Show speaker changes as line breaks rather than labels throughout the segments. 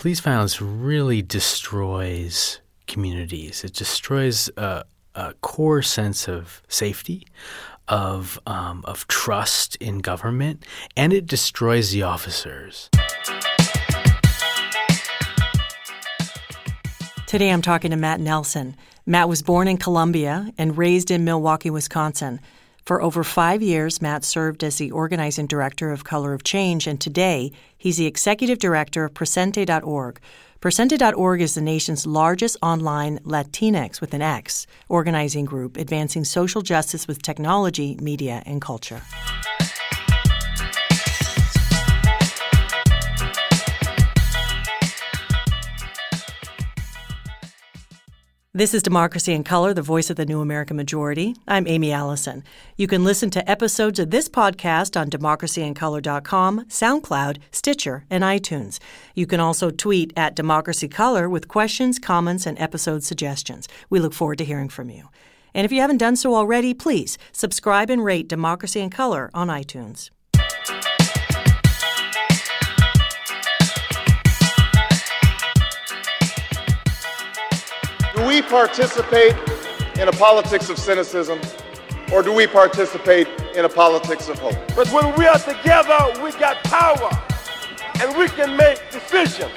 police violence really destroys communities. It destroys a, a core sense of safety, of um, of trust in government, and it destroys the officers.
Today I'm talking to Matt Nelson. Matt was born in Colombia and raised in Milwaukee, Wisconsin. For over five years, Matt served as the organizing director of Color of Change, and today he's the executive director of Presente.org. Presente.org is the nation's largest online Latinx with an X organizing group advancing social justice with technology, media, and culture. This is Democracy in Color, the voice of the new American majority. I'm Aimee Allison. You can listen to episodes of this podcast on democracyincolor.com, SoundCloud, Stitcher, and iTunes. You can also tweet at Democracy Color with questions, comments, and episode suggestions. We look forward to hearing from you. And if you haven't done so already, please subscribe and rate Democracy in Color on iTunes.
We participate in a politics of cynicism or do we participate in a politics of hope?
But when we are together, we got power and we can make decisions.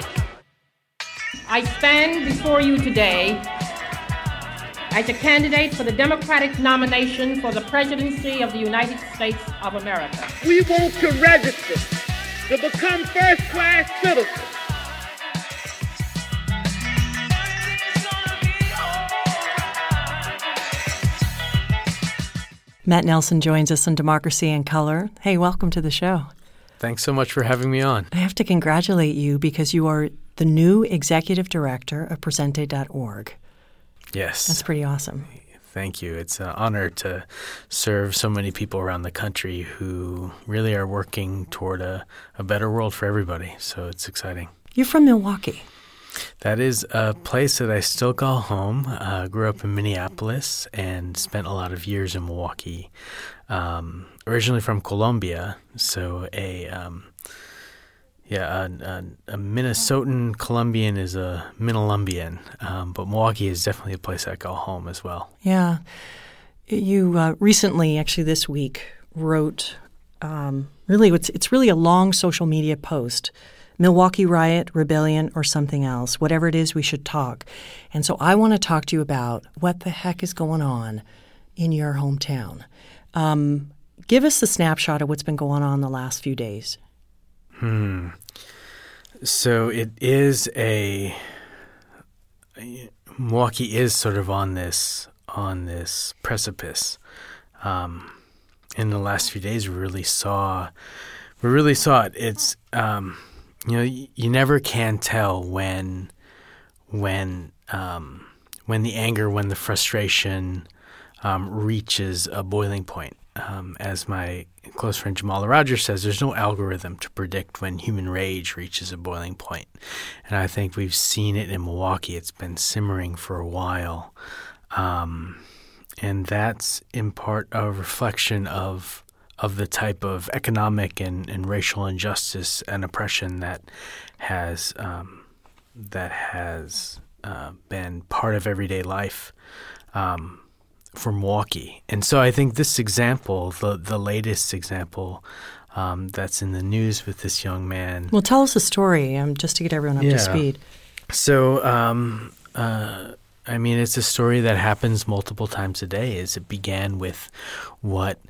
I stand before you today as a candidate for the Democratic nomination for the presidency of the United States of America.
We want to register to become first class citizens.
Matt Nelson joins us on Democracy in Color. Hey, welcome to the show.
Thanks so much for having me on.
I have to congratulate you because you are the new executive director of Presente.org.
Yes.
That's pretty awesome.
Thank you. It's an honor to serve so many people around the country who really are working toward a, a better world for everybody. So it's exciting.
You're from Milwaukee.
That is a place that I still call home. Uh, grew up in Minneapolis and spent a lot of years in Milwaukee. Um, originally from Colombia, so a um, yeah, a, a, a, Minnesotan Colombian is a Minnelumbian, um, but Milwaukee is definitely a place I call home as well.
Yeah, you uh, recently, actually this week, wrote um, really it's it's really a long social media post Milwaukee riot, rebellion, or something else. Whatever it is, we should talk. And so I want to talk to you about what the heck is going on in your hometown. Um, give us a snapshot of what's been going on the last few days.
Hmm. So it is a Milwaukee is sort of on this on this precipice. Um, in the last few days, we really saw we really saw it. It's um, you know you, never can tell when when um, when the anger when the frustration um, reaches a boiling point. Um, as my close friend Jamala Rogers says there's no algorithm to predict when human rage reaches a boiling point. point. And I think we've seen it in Milwaukee. It's been simmering for a while. Um, and that's in part a reflection of of the type of economic and, and racial injustice and oppression that has um, that has uh, been part of everyday life um, for Milwaukee. And so I think this example, the the latest example um, that's in the news with this young man.
Well, tell us a story, um, just to get everyone up
Yeah.
to speed.
So, um, uh, I mean, it's a story that happens multiple times a day. As it began with what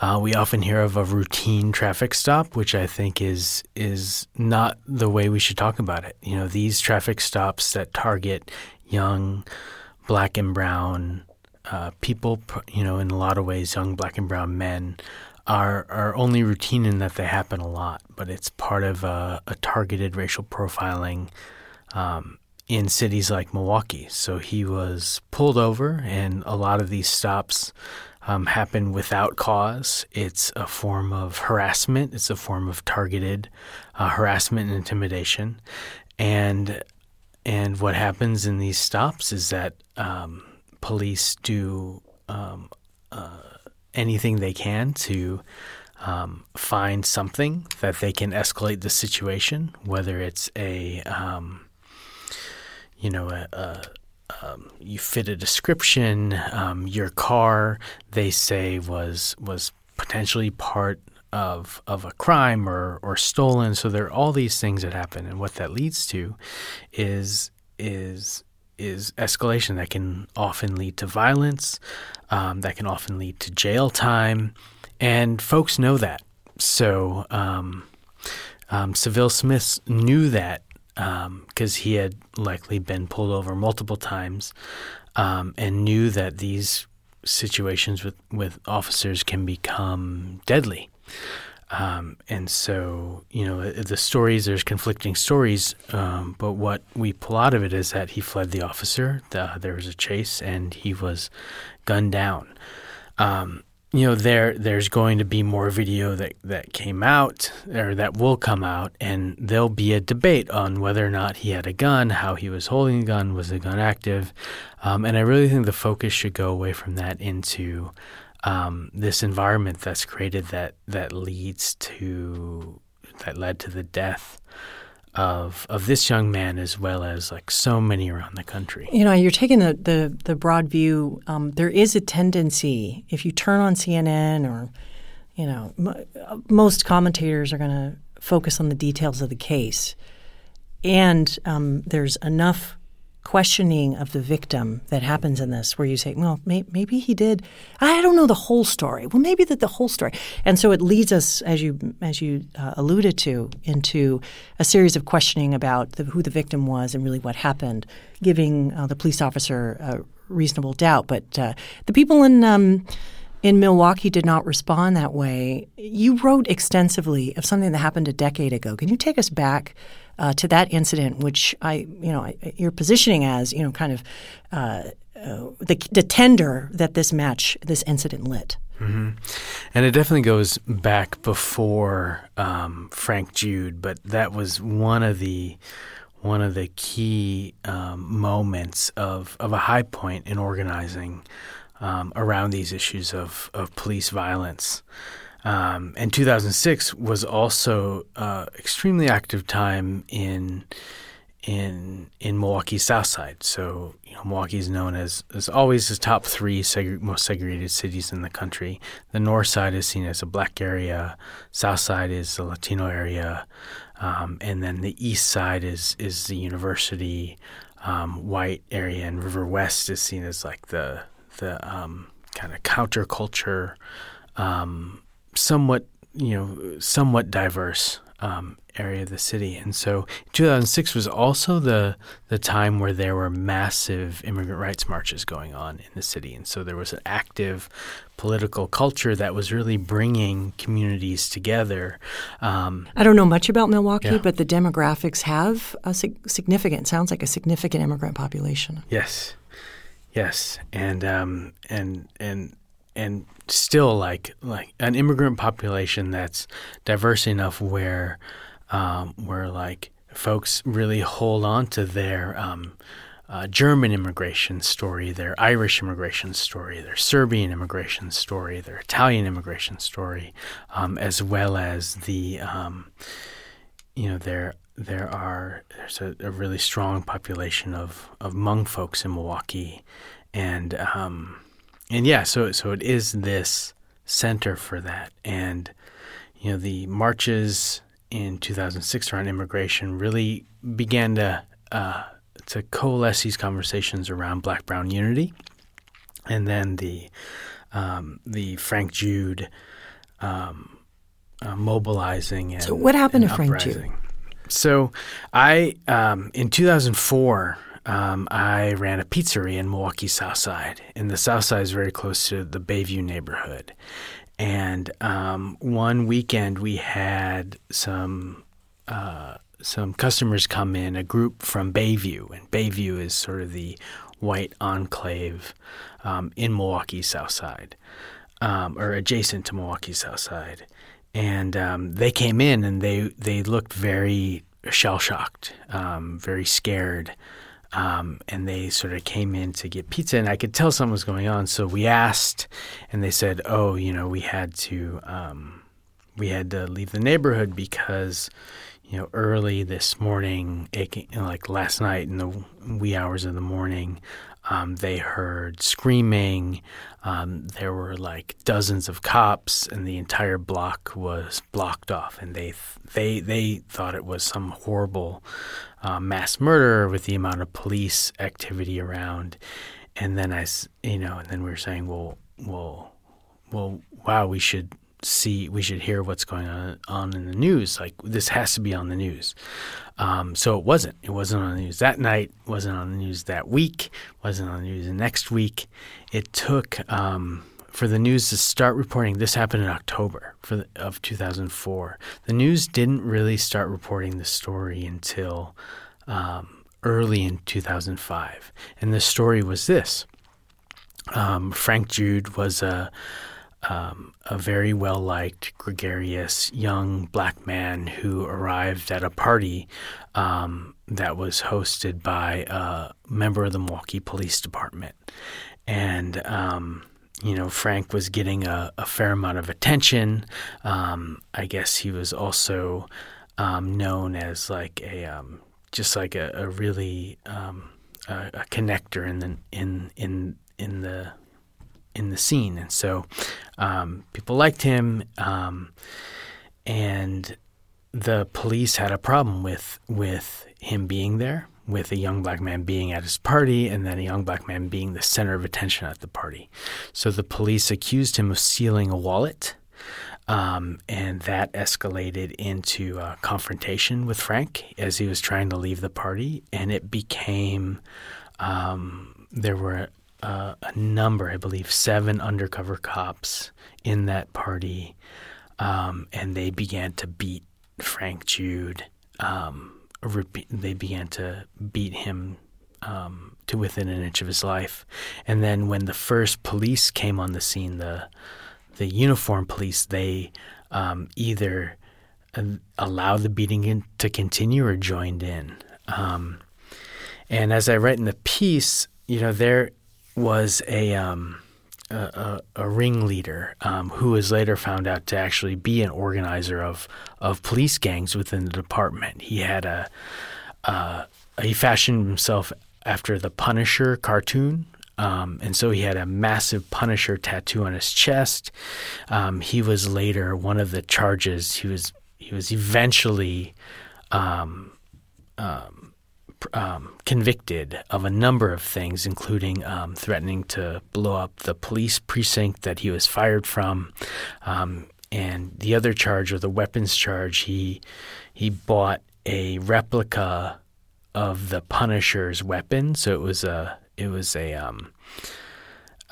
uh, we often hear of a routine traffic stop, which I think is is not the way we should talk about it. You know, these traffic stops that target young black and brown uh, people, you know, in a lot of ways, young black and brown men are are only routine in that they happen a lot, but it's part of a, a targeted racial profiling um, in cities like Milwaukee. So he was pulled over, and a lot of these stops um, happen without cause. It's a form of harassment. It's a form of targeted uh, harassment and intimidation, and and what happens in these stops is that um, police do um, uh, anything they can to um, find something that they can escalate the situation, whether it's a um, you know a, a um, you fit a description. Um, your car, they say, was was potentially part of of a crime or or stolen. So there are all these things that happen, and what that leads to is is is escalation that can often lead to violence, um, that can often lead to jail time, and folks know that. So um, um, Sylville Smith knew that because um, he had likely been pulled over multiple times um, and knew that these situations with, with officers can become deadly. Um, and so, you know, the stories, there's conflicting stories, um, but what we pull out of it is that he fled the officer, the, there was a chase, and he was gunned down. Um, you know there there's going to be more video that that came out or that will come out and there'll be a debate on whether or not he had a gun how he was holding a gun was the gun active. Um, and i really think the focus should go away from that into um, this environment that's created that that leads to that led to the death of of this young man as well as like so many around the country.
You know, you're taking the the, the broad view. Um, there is a tendency if you turn on CNN or you know m- most commentators are going to focus on the details of the case, and um, there's enough questioning of the victim that happens in this, where you say, well, may- maybe he did. I don't know the whole story. Well, maybe that the whole story, and so it leads us, as you as you uh, alluded to, into a series of questioning about the, who the victim was and really what happened, giving uh, the police officer a reasonable doubt. But uh, the people in um, in Milwaukee did not respond that way. You wrote extensively of something that happened a decade ago. Can you take us back uh, to that incident, which I, you know, you're positioning as, you know, kind of uh, uh, the, the tender that this match, this incident lit?
Mm-hmm. And it definitely goes back before um, Frank Jude, but that was one of the one of the key um, moments of, of a high point in organizing um, around these issues of, of police violence. Um, and 2006 was also uh, extremely active time in in in Milwaukee's South Side. So you know, Milwaukee is known as as always the top three seg- most segregated cities in the country. The North Side is seen as a black area. South Side is the Latino area, um, and then the East Side is is the university um, white area, and River West is seen as like the the um, kind of counterculture, um, somewhat you know somewhat diverse um, area of the city. And so 2006 was also the the time where there were massive immigrant rights marches going on in the city. And so there was an active political culture that was really bringing communities together.
Um, I don't know much about Milwaukee, yeah. but the demographics have a sig- significant, sounds like a significant immigrant population.
Yes. Yes, and um, and and and still like like an immigrant population that's diverse enough where um, where like folks really hold on to their um, uh, German immigration story, their Irish immigration story, their Serbian immigration story, their Italian immigration story, um, as well as the um, you know their there are there's a, a, really strong population of, of Hmong folks in Milwaukee, and um, and yeah, so so it is this center for that, and you know the marches in 2006 around immigration really began to uh, to coalesce these conversations around Black Brown unity, and then the um, the Frank Jude. Um, uh, mobilizing and
so what happened
to
Frank Jude?
So, I um, in 2004, um, I ran a pizzeria in Milwaukee South Side, and the South Side is very close to the Bayview neighborhood. And um, one weekend we had some uh, some customers come in, a group from Bayview, and Bayview is sort of the white enclave um, in Milwaukee South Side, um, or adjacent to Milwaukee South Side and um, they came in and they they looked very shell shocked, um, very scared, um, and they sort of came in to get pizza, and I could tell something was going on. So we asked, and they said, "Oh, you know, we had to." Um, we had to leave the neighborhood because you know early this morning, like last night in the wee hours of the morning, um, they heard screaming. Um, there were like dozens of cops, and the entire block was blocked off. And they they they thought it was some horrible uh, mass murder with the amount of police activity around. And then I, you know, and then we were saying, well, well, well, wow, we should see, we should hear what's going on on in the news. Like this has to be on the news. Um, so it wasn't. It wasn't on the news that night. wasn't on the news that week. wasn't on the news the next week. It took um, for the news to start reporting. This happened in October the, of 2004. The news didn't really start reporting the story until um, early in 2005, and the story was this: um, Frank Jude was a um, a very well liked, gregarious young black man who arrived at a party um, that was hosted by a member of the Milwaukee Police Department. And, um, you know, Frank was getting a, a fair amount of attention. Um, I guess he was also um, known as like a, um, just like a, a really, a, a connector in the, in, in, in the in the scene, and so um, people liked him, um, and the police had a problem with with him being there, with a young black man being at his party, and then a young black man being the center of attention at the party. So the police accused him of stealing a wallet. Um, and that escalated into a confrontation with Frank as he was trying to leave the party, and it became um, there were uh, a number, I believe, seven undercover cops in that party, um, and they began to beat Frank Jude. Um, they began to beat him um, to within an inch of his life. And then when the first police came on the scene, the the uniform police, they um, either uh, allowed the beating in, to continue or joined in. Um, and as I write in the piece, you know, there was a um, a, a, ringleader um, who was later found out to actually be an organizer of of police gangs within the department. He had a uh, he fashioned himself after the Punisher cartoon. Um, and so he had a massive Punisher tattoo on his chest. Um, he was later one of the charges. He was he was eventually um, um convicted of a number of things, including um, threatening to blow up the police precinct that he was fired from. Um, and the other charge, or the weapons charge, he he bought a replica of the Punisher's weapon. So it was a it was a um,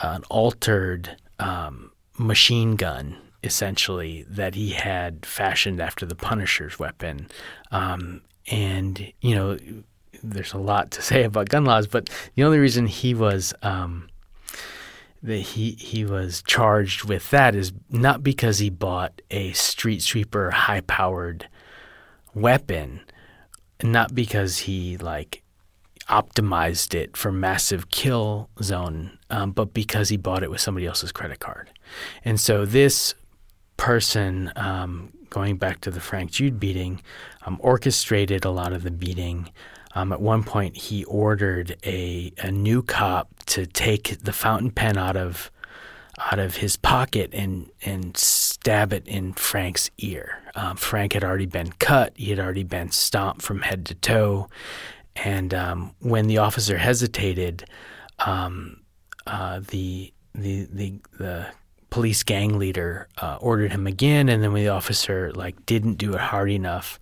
an altered um, machine gun essentially that he had fashioned after the Punisher's weapon. Um, and you know there's a lot to say about gun laws, but the only reason he was um, that he he was charged with that is not because he bought a street sweeper high powered weapon, not because he like optimized it for massive kill zone, um, but because he bought it with somebody else's credit card, and so this person. Um, going back to the Frank Jude beating, um, orchestrated a lot of the beating, um, at one point, he ordered a, a new cop to take the fountain pen out of out of his pocket and and stab it in Frank's ear. Um, Frank had already been cut; he had already been stomped from head to toe. And um, when the officer hesitated, um, uh, the, the the the police gang leader uh, ordered him again. And then when the officer like didn't do it hard enough,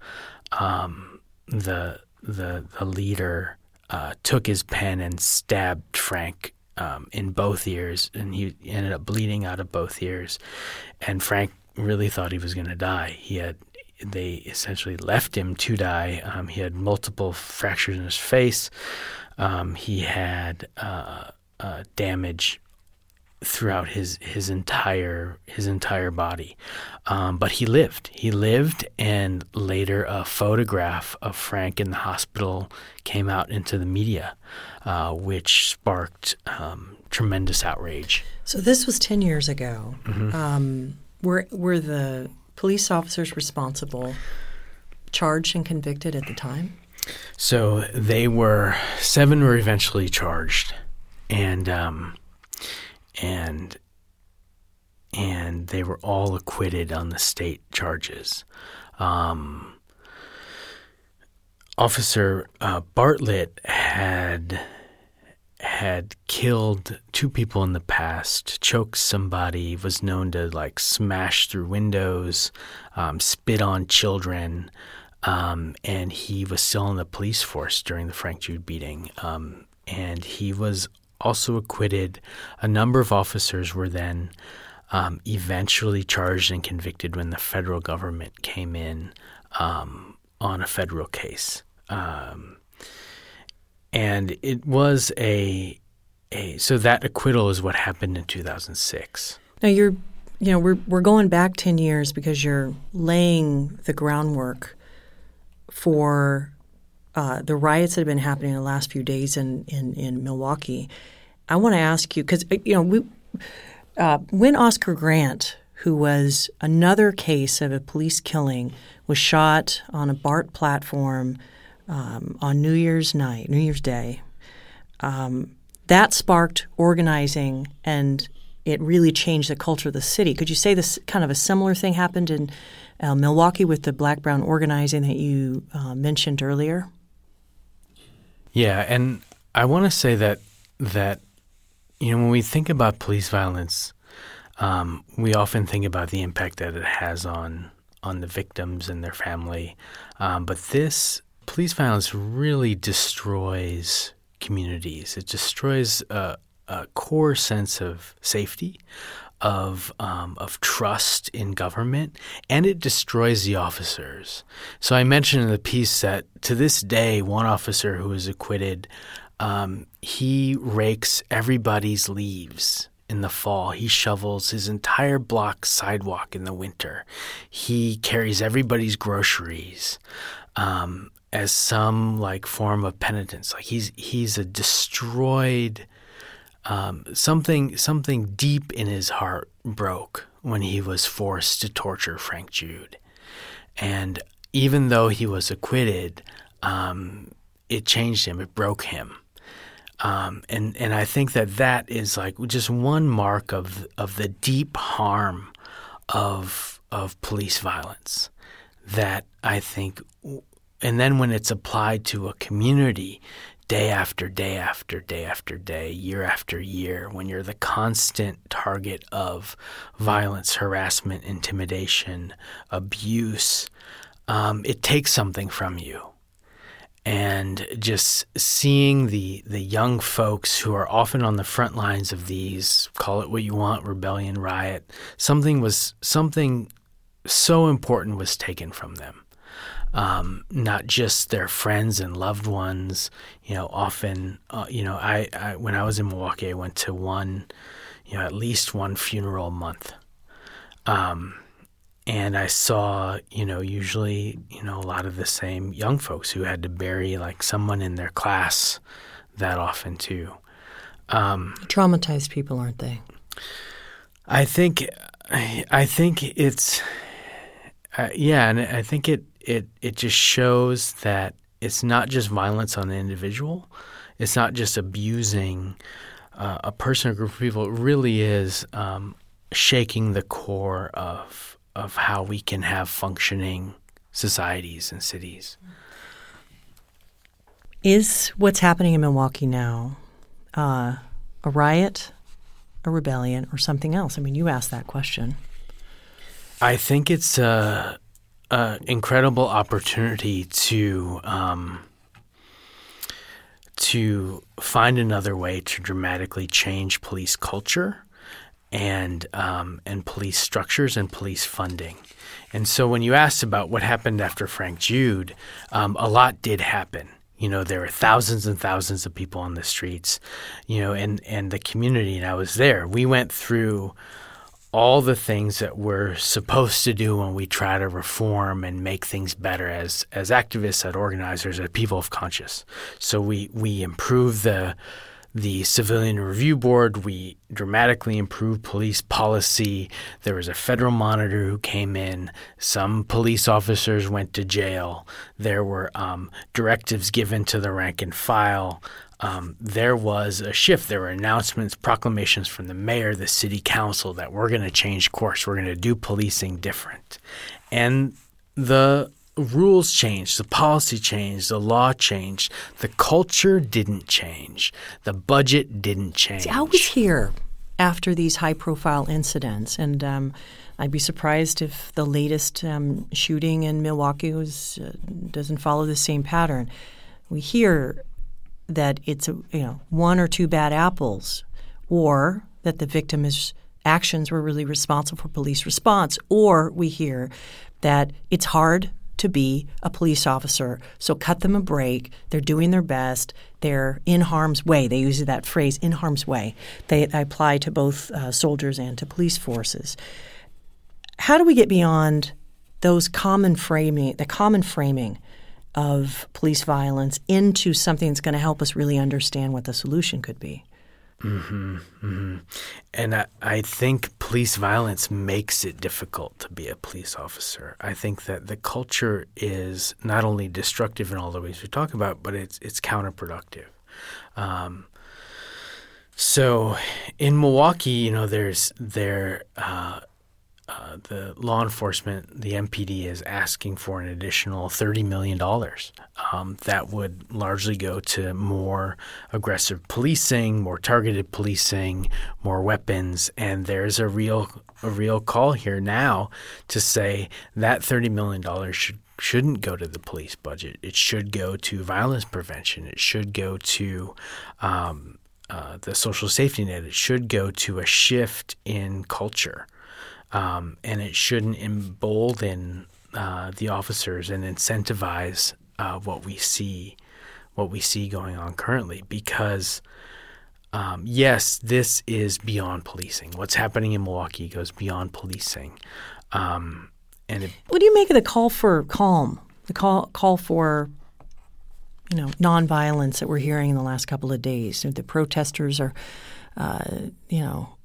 um, the the the leader uh, took his pen and stabbed Frank um, in both ears, and he ended up bleeding out of both ears. And Frank really thought he was going to die. He had they essentially left him to die. Um, he had multiple fractures in his face. Um, he had uh, uh, damage throughout his his entire his entire body. Um, but he lived. He lived, and later a photograph of Frank in the hospital came out into the media, uh, which sparked um, tremendous outrage.
So this was ten years ago. Mm-hmm. Um, were were the police officers responsible charged and convicted at the time?
So they were seven were eventually charged, and um, and and they were all acquitted on the state charges. Um, Officer uh, Bartlett had had killed two people in the past, choked somebody, was known to like smash through windows, um, spit on children, um, and he was still in the police force during the Frank Jude beating. Um, and he was also acquitted. A number of officers were then um, eventually charged and convicted when the federal government came in um, on a federal case. Um, and it was a, a so that acquittal is what happened in 2006.
Now you're, you know, we're we're going back ten years because you're laying the groundwork for uh, the riots that have been happening in the last few days in in, in Milwaukee. I want to ask you because you know we uh, when Oscar Grant, who was another case of a police killing, was shot on a BART platform um, on New Year's night, New Year's Day. Um, that sparked organizing and it really changed the culture of the city. Could you say this kind of a similar thing happened in uh, Milwaukee with the black brown organizing that you uh, mentioned earlier?
Yeah, and I want to say that that you know when we think about police violence, um, we often think about the impact that it has on on the victims and their family, um, but this police violence really destroys communities. It destroys a, a core sense of safety, of um, of trust in government, and it destroys the officers. So I mentioned in the piece that to this day, one officer who was acquitted, um, he rakes everybody's leaves in the fall. He shovels his entire block sidewalk in the winter. He carries everybody's groceries. Um, as some like form of penitence. Like he's he's a destroyed um, something something deep in his heart broke when he was forced to torture Frank Jude, and even though he was acquitted, um, it changed him. It broke him. Um, and and I think that that is like just one mark of of the deep harm of of police violence that I think and then when it's applied to a community, day after day after day after day, year after year, when you're the constant target of violence, harassment, intimidation, abuse, um, it takes something from you. And just seeing the the young folks who are often on the front lines of these, call it what you want, rebellion, riot, something was something so important was taken from them um, not just their friends and loved ones. You know, often, uh, you know, I, I, when I was in Milwaukee, I went to one, you know, at least one funeral a month. Um, and I saw, you know, usually, you know, a lot of the same young folks who had to bury like someone in their class that often too.
Um, Traumatized people, aren't they?
I think, I think it's, uh, yeah, and I think it it it just shows that it's not just violence on the individual. It's not just abusing uh, a person or group of people. It really is um, shaking the core of of how we can have functioning societies and cities.
Is what's happening in Milwaukee now uh, a riot, a rebellion, or something else? I mean, you asked that question.
I think it's a uh, incredible opportunity to um, to find another way to dramatically change police culture and um, and police structures and police funding. And so, when you asked about what happened after Frank Jude, um, a lot did happen. You know, there were thousands and thousands of people on the streets. You know, and and the community, and I was there. We went through all the things that we're supposed to do when we try to reform and make things better as as activists, as organizers, as people of conscience. So we we improve the the Civilian Review Board. We dramatically improved police policy. There was a federal monitor who came in. Some police officers went to jail. There were um, directives given to the rank and file. Um, there was a shift. There were announcements, proclamations from the mayor, the city council that we're going to change course. We're going to do policing different. And the rules changed, the policy changed, the law changed, the culture didn't change, the budget didn't change.
See, I was here after these high profile incidents, and um, I'd be surprised if the latest um, shooting in Milwaukee was, uh, doesn't follow the same pattern. We hear that it's you know one or two bad apples, or that the victim's actions were really responsible for police response, or we hear that it's hard to be a police officer. So cut them a break. They're doing their best. They're in harm's way. They use that phrase, in harm's way. They apply to both uh, soldiers and to police forces. How do we get beyond those common framing, the common framing of police violence into something that's going to help us really understand what the solution could be?
Mm-hmm, mm-hmm. And I, I think police violence makes it difficult to be a police officer. I think that the culture is not only destructive in all the ways we talk about, but it's it's counterproductive. Um, so in Milwaukee, you know, there's there uh, uh, the law enforcement, the MPD, is asking for an additional $30 million. Um, that would largely go to more aggressive policing, more targeted policing, more weapons. And there's a real, a real call here now to say that $30 million should shouldn't go to the police budget. It should go to violence prevention. It should go to um, uh, the social safety net. It should go to a shift in culture um, and it shouldn't embolden uh, the officers and incentivize uh, what we see, what we see going on currently. Because um, yes, this is beyond policing. What's happening in Milwaukee goes beyond policing. Um, and it,
what do you make of the call for calm? The call call for you know nonviolence that we're hearing in the last couple of days. The protesters are, uh, you know,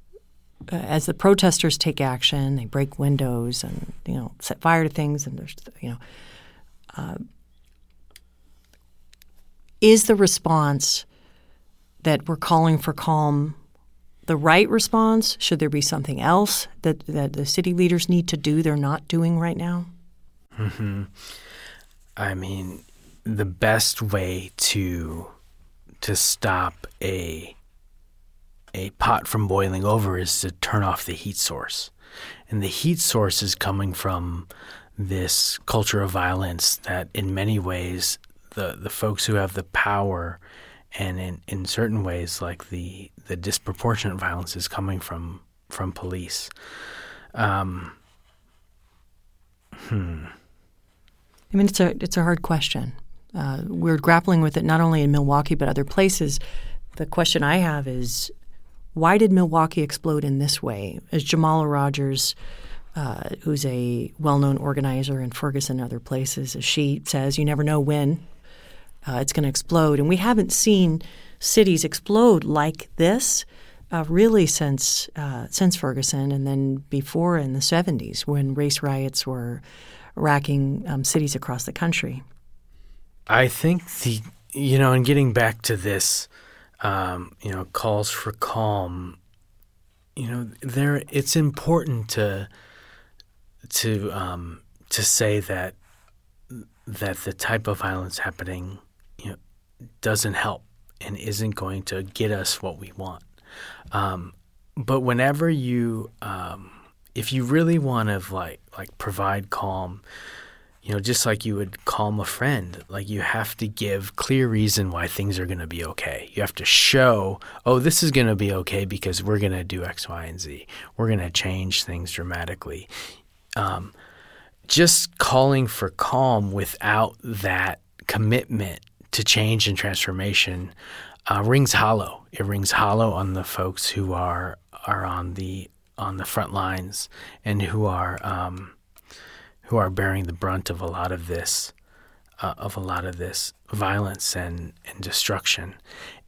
uh, as the protesters take action, they break windows and you know set fire to things, and there's you know, uh, is the response that we're calling for calm the right response? Should there be something else that that the city leaders need to do they're not doing right now?
Mm-hmm. I mean, the best way to to stop a a pot from boiling over is to turn off the heat source. And the heat source is coming from this culture of violence that, in many ways, the, the folks who have the power and in, in certain ways, like the, the disproportionate violence is coming from, from police. Um, hmm.
I mean, it's a, it's a hard question. Uh, we're grappling with it not only in Milwaukee, but other places. The question I have is why did Milwaukee explode in this way? As Jamala Rogers, uh, who's a well known organizer in Ferguson and other places, as she says, you never know when uh, it's going to explode. And we haven't seen cities explode like this. Uh, really, since uh, since Ferguson, and then before in the '70s, when race riots were racking um, cities across the country.
I think the you know, and getting back to this, um, you know, calls for calm. You know, there it's important to to um, to say that that the type of violence happening, you know, doesn't help and isn't going to get us what we want. Um, but whenever you, um, if you really want to like like provide calm, you know, just like you would calm a friend, like you have to give clear reason why things are going to be okay. You have to show, oh, this is going to be okay because we're going to do X, Y, and Z. We're going to change things dramatically. Um, just calling for calm without that commitment to change and transformation uh, rings hollow. It rings hollow on the folks who are are on the on the front lines and who are um, who are bearing the brunt of a lot of this, uh, of a lot of this violence and, and destruction.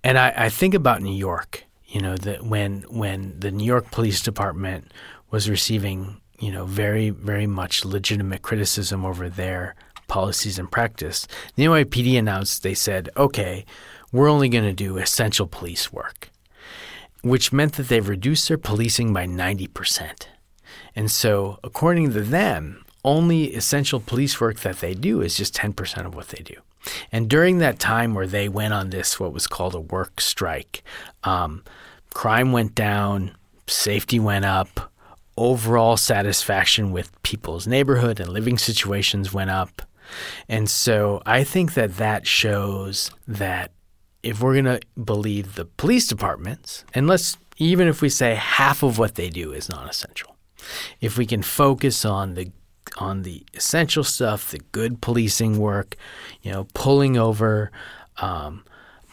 And I, I think about New York, you know, that when when the New York Police Department was receiving, you know, very, very much legitimate criticism over their policies and practice, the NYPD announced they said, okay, we're only going to do essential police work, which meant that they've reduced their policing by 90%. And so, according to them, only essential police work that they do is just 10% of what they do. And during that time where they went on this, what was called a work strike, um, crime went down, safety went up, overall satisfaction with people's neighborhood and living situations went up. And so I think that that shows that if we're going to believe the police departments, and let's even if we say half of what they do is non essential, if we can focus on the on the essential stuff, the good policing work, you know, pulling over um,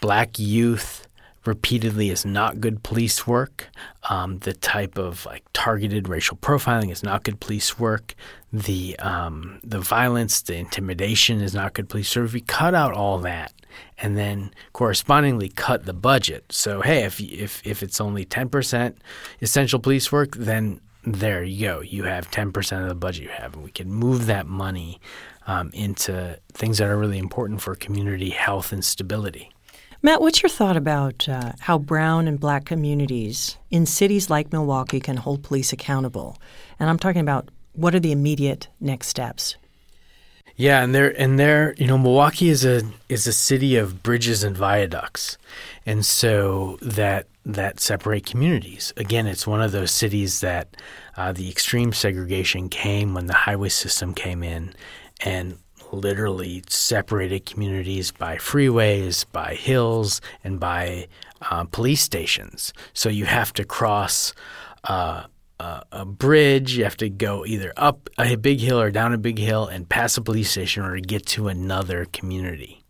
black youth repeatedly is not good police work. Um, the type of like targeted racial profiling is not good police work. The um, the violence, the intimidation is not good police. So if we cut out all that and then correspondingly cut the budget, so hey, if if if it's only ten percent essential police work, then there you go. You have 10% of the budget you have, and we can move that money um, into things that are really important for community health and stability.
Matt, what's your thought about uh, how brown and black communities in cities like Milwaukee can hold police accountable? And I'm talking about what are the immediate next steps?
Yeah, and there and there, you know, Milwaukee is a is a city of bridges and viaducts, and so that that separate communities. Again, it's one of those cities that uh, the extreme segregation came when the highway system came in, and literally separated communities by freeways, by hills, and by uh, police stations. So you have to cross. Uh, uh, a bridge. You have to go either up a big hill or down a big hill and pass a police station order to get to another community.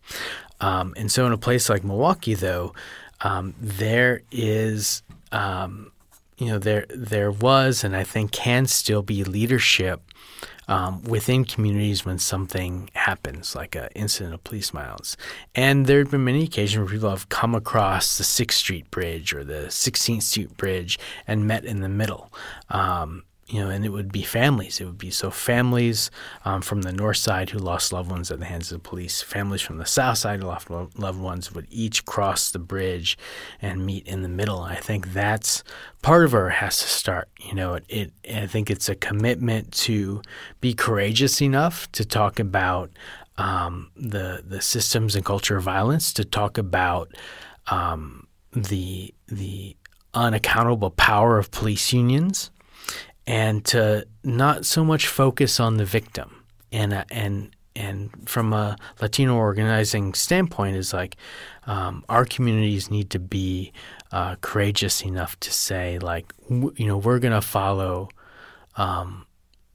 Um, and so, in a place like Milwaukee, though, um, there is, um, you know, there there was, and I think can still be leadership um, within communities when something happens, like an incident of police violence. And there have been many occasions where people have come across the Sixth Street Bridge or the 16th Street Bridge and met in the middle. Um, you know, and it would be families. It would be so families um, from the north side who lost loved ones at the hands of the police, families from the south side who lost loved ones would each cross the bridge and meet in the middle. I think that's part of where it has to start. You know, it, it I think it's a commitment to be courageous enough to talk about um, the the systems and culture of violence, to talk about um, the the unaccountable power of police unions and to not so much focus on the victim and uh, and and from a Latino organizing standpoint is like um, our communities need to be uh, courageous enough to say like w- you know we're going to follow um,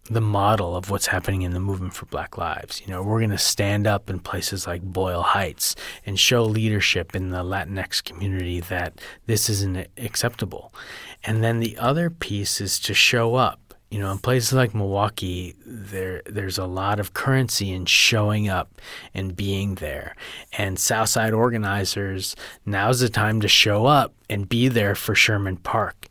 the model of what's happening in the movement for Black Lives. You know, we're going to stand up in places like Boyle Heights and show leadership in the Latinx community that this isn't acceptable. And then the other piece is to show up. You know, in places like Milwaukee, there there's a lot of currency in showing up and being there. And Southside organizers, now's the time to show up and be there for Sherman Park.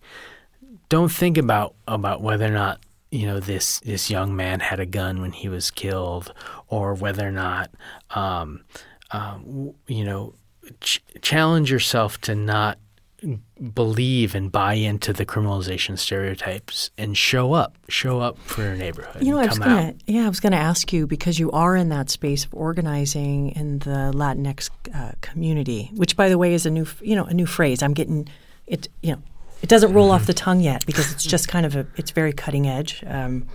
Don't think about about whether or not you know this this young man had a gun when he was killed, or whether or not um, um, you know ch- challenge yourself to not believe and buy into the criminalization stereotypes and show up, show up for your neighborhood.
You know, I was gonna, yeah, I was going to ask you because you are in that space of organizing in the Latinx uh, community, which, by the way, is a new, you know, a new phrase. I'm getting it, you know, it doesn't roll off the tongue yet because it's just kind of a it's very cutting edge. Um,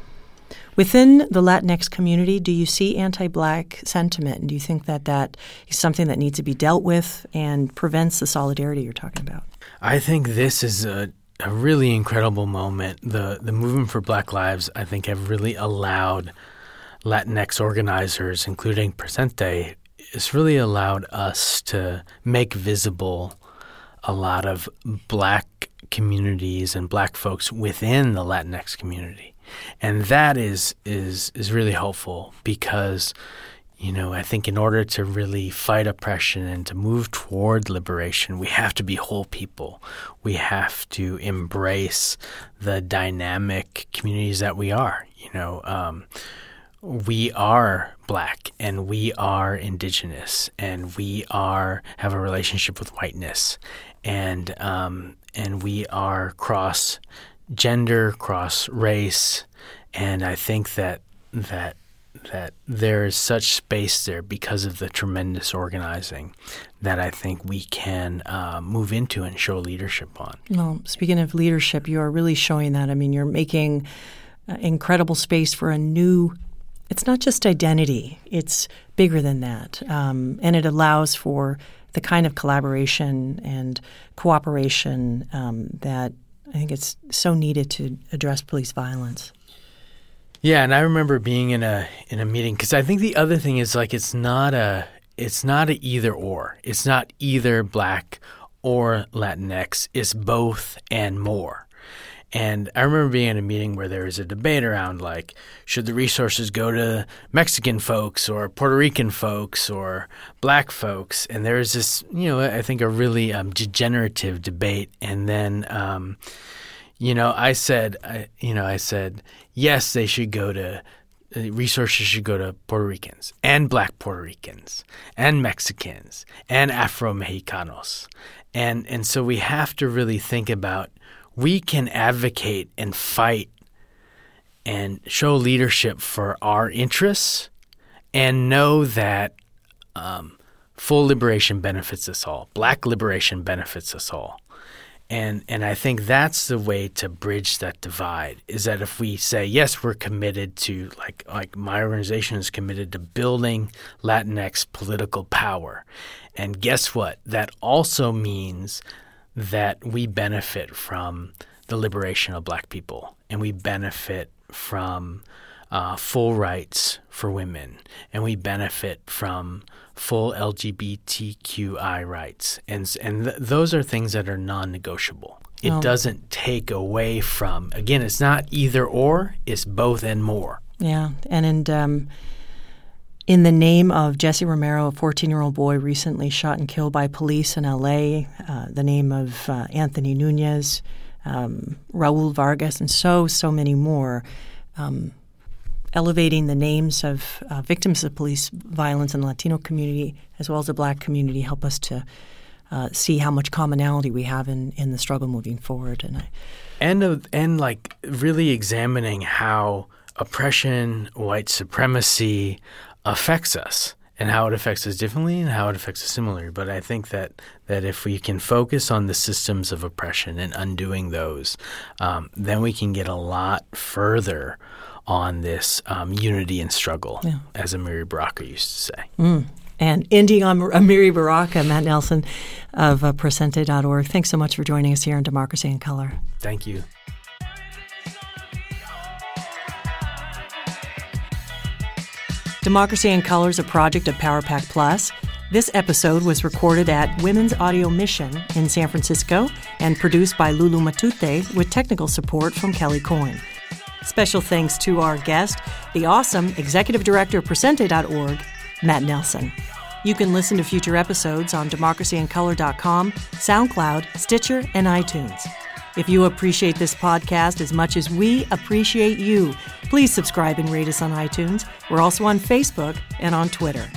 within the Latinx community, do you see anti-black sentiment, and do you think that that is something that needs to be dealt with and prevents the solidarity you're talking about?
I think this is a a really incredible moment. The the movement for Black Lives, I think, have really allowed Latinx organizers, including Presente, it's really allowed us to make visible a lot of black communities and black folks within the Latinx community. And that is is is really helpful because you know, I think in order to really fight oppression and to move toward liberation, we have to be whole people. We have to embrace the dynamic communities that we are. You know, um, we are black and we are indigenous and we are have a relationship with whiteness and um, and we are cross gender, cross race, and I think that that that there is such space there because of the tremendous organizing that I think we can uh, move into and show leadership on.
Well, speaking of leadership, you are really showing that. I mean, you're making uh, incredible space for a new. It's not just identity; it's bigger than that, um, and it allows for the kind of collaboration and cooperation um, that I think it's so needed to address police violence.
Yeah, and I remember being in a in a meeting because I think the other thing is like it's not a it's not a either or. It's not either black or Latinx. It's both and more. And I remember being in a meeting where there was a debate around like, should the resources go to Mexican folks or Puerto Rican folks or black folks? And there was this, you know, I think a really um, degenerative debate. And then, um, you know, I said, I, you know, I said, yes, they should go to uh, resources should go to Puerto Ricans and Black Puerto Ricans and Mexicans and Afro Mexicanos, and and so we have to really think about we can advocate and fight and show leadership for our interests and know that um, full liberation benefits us all. Black liberation benefits us all and and I think that's the way to bridge that divide is that if we say yes we're committed to like like my organization is committed to building Latinx political power and guess what that also means that we benefit from the liberation of black people and we benefit from uh, full rights for women and we benefit from full LGBTQI rights, and and th- those are things that are non-negotiable. It oh. doesn't take away from. Again, it's not either or; it's both and more.
Yeah, and in um, in the name of Jesse Romero, a 14-year-old boy recently shot and killed by police in L.A. Uh, the name of uh, Anthony Nunez, um, Raul Vargas, and so so many more. Um, elevating the names of uh, victims of police violence in the Latino community as well as the black community help us to uh, see how much commonality we have in, in the struggle moving forward.
And I, and uh, and like really examining how oppression, white supremacy affects us and how it affects us differently and how it affects us similarly. But I think that that if we can focus on the systems of oppression and undoing those, um, then we can get a lot further on this um, unity and struggle, yeah. as Amiri Baraka used to say.
Mm. And ending on Amiri Baraka, Matt Nelson of uh, Presente.org. Thanks so much for joining us here on Democracy in Color.
Thank you.
Democracy in Color is a project of PowerPAC Plus. This episode was recorded at Women's Audio Mission in San Francisco and produced by Lulu Matute with technical support from Kelly Coyne. Special thanks to our guest, the awesome Executive Director of Presente.org, Matt Nelson. You can listen to future episodes on democracyincolor.com, SoundCloud, Stitcher, and iTunes. If you appreciate this podcast as much as we appreciate you, please subscribe and rate us on iTunes. We're also on Facebook and on Twitter.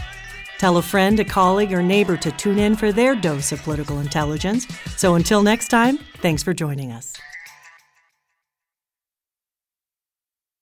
Tell a friend, a colleague, or neighbor to tune in for their dose of political intelligence. So until next time, thanks for joining us.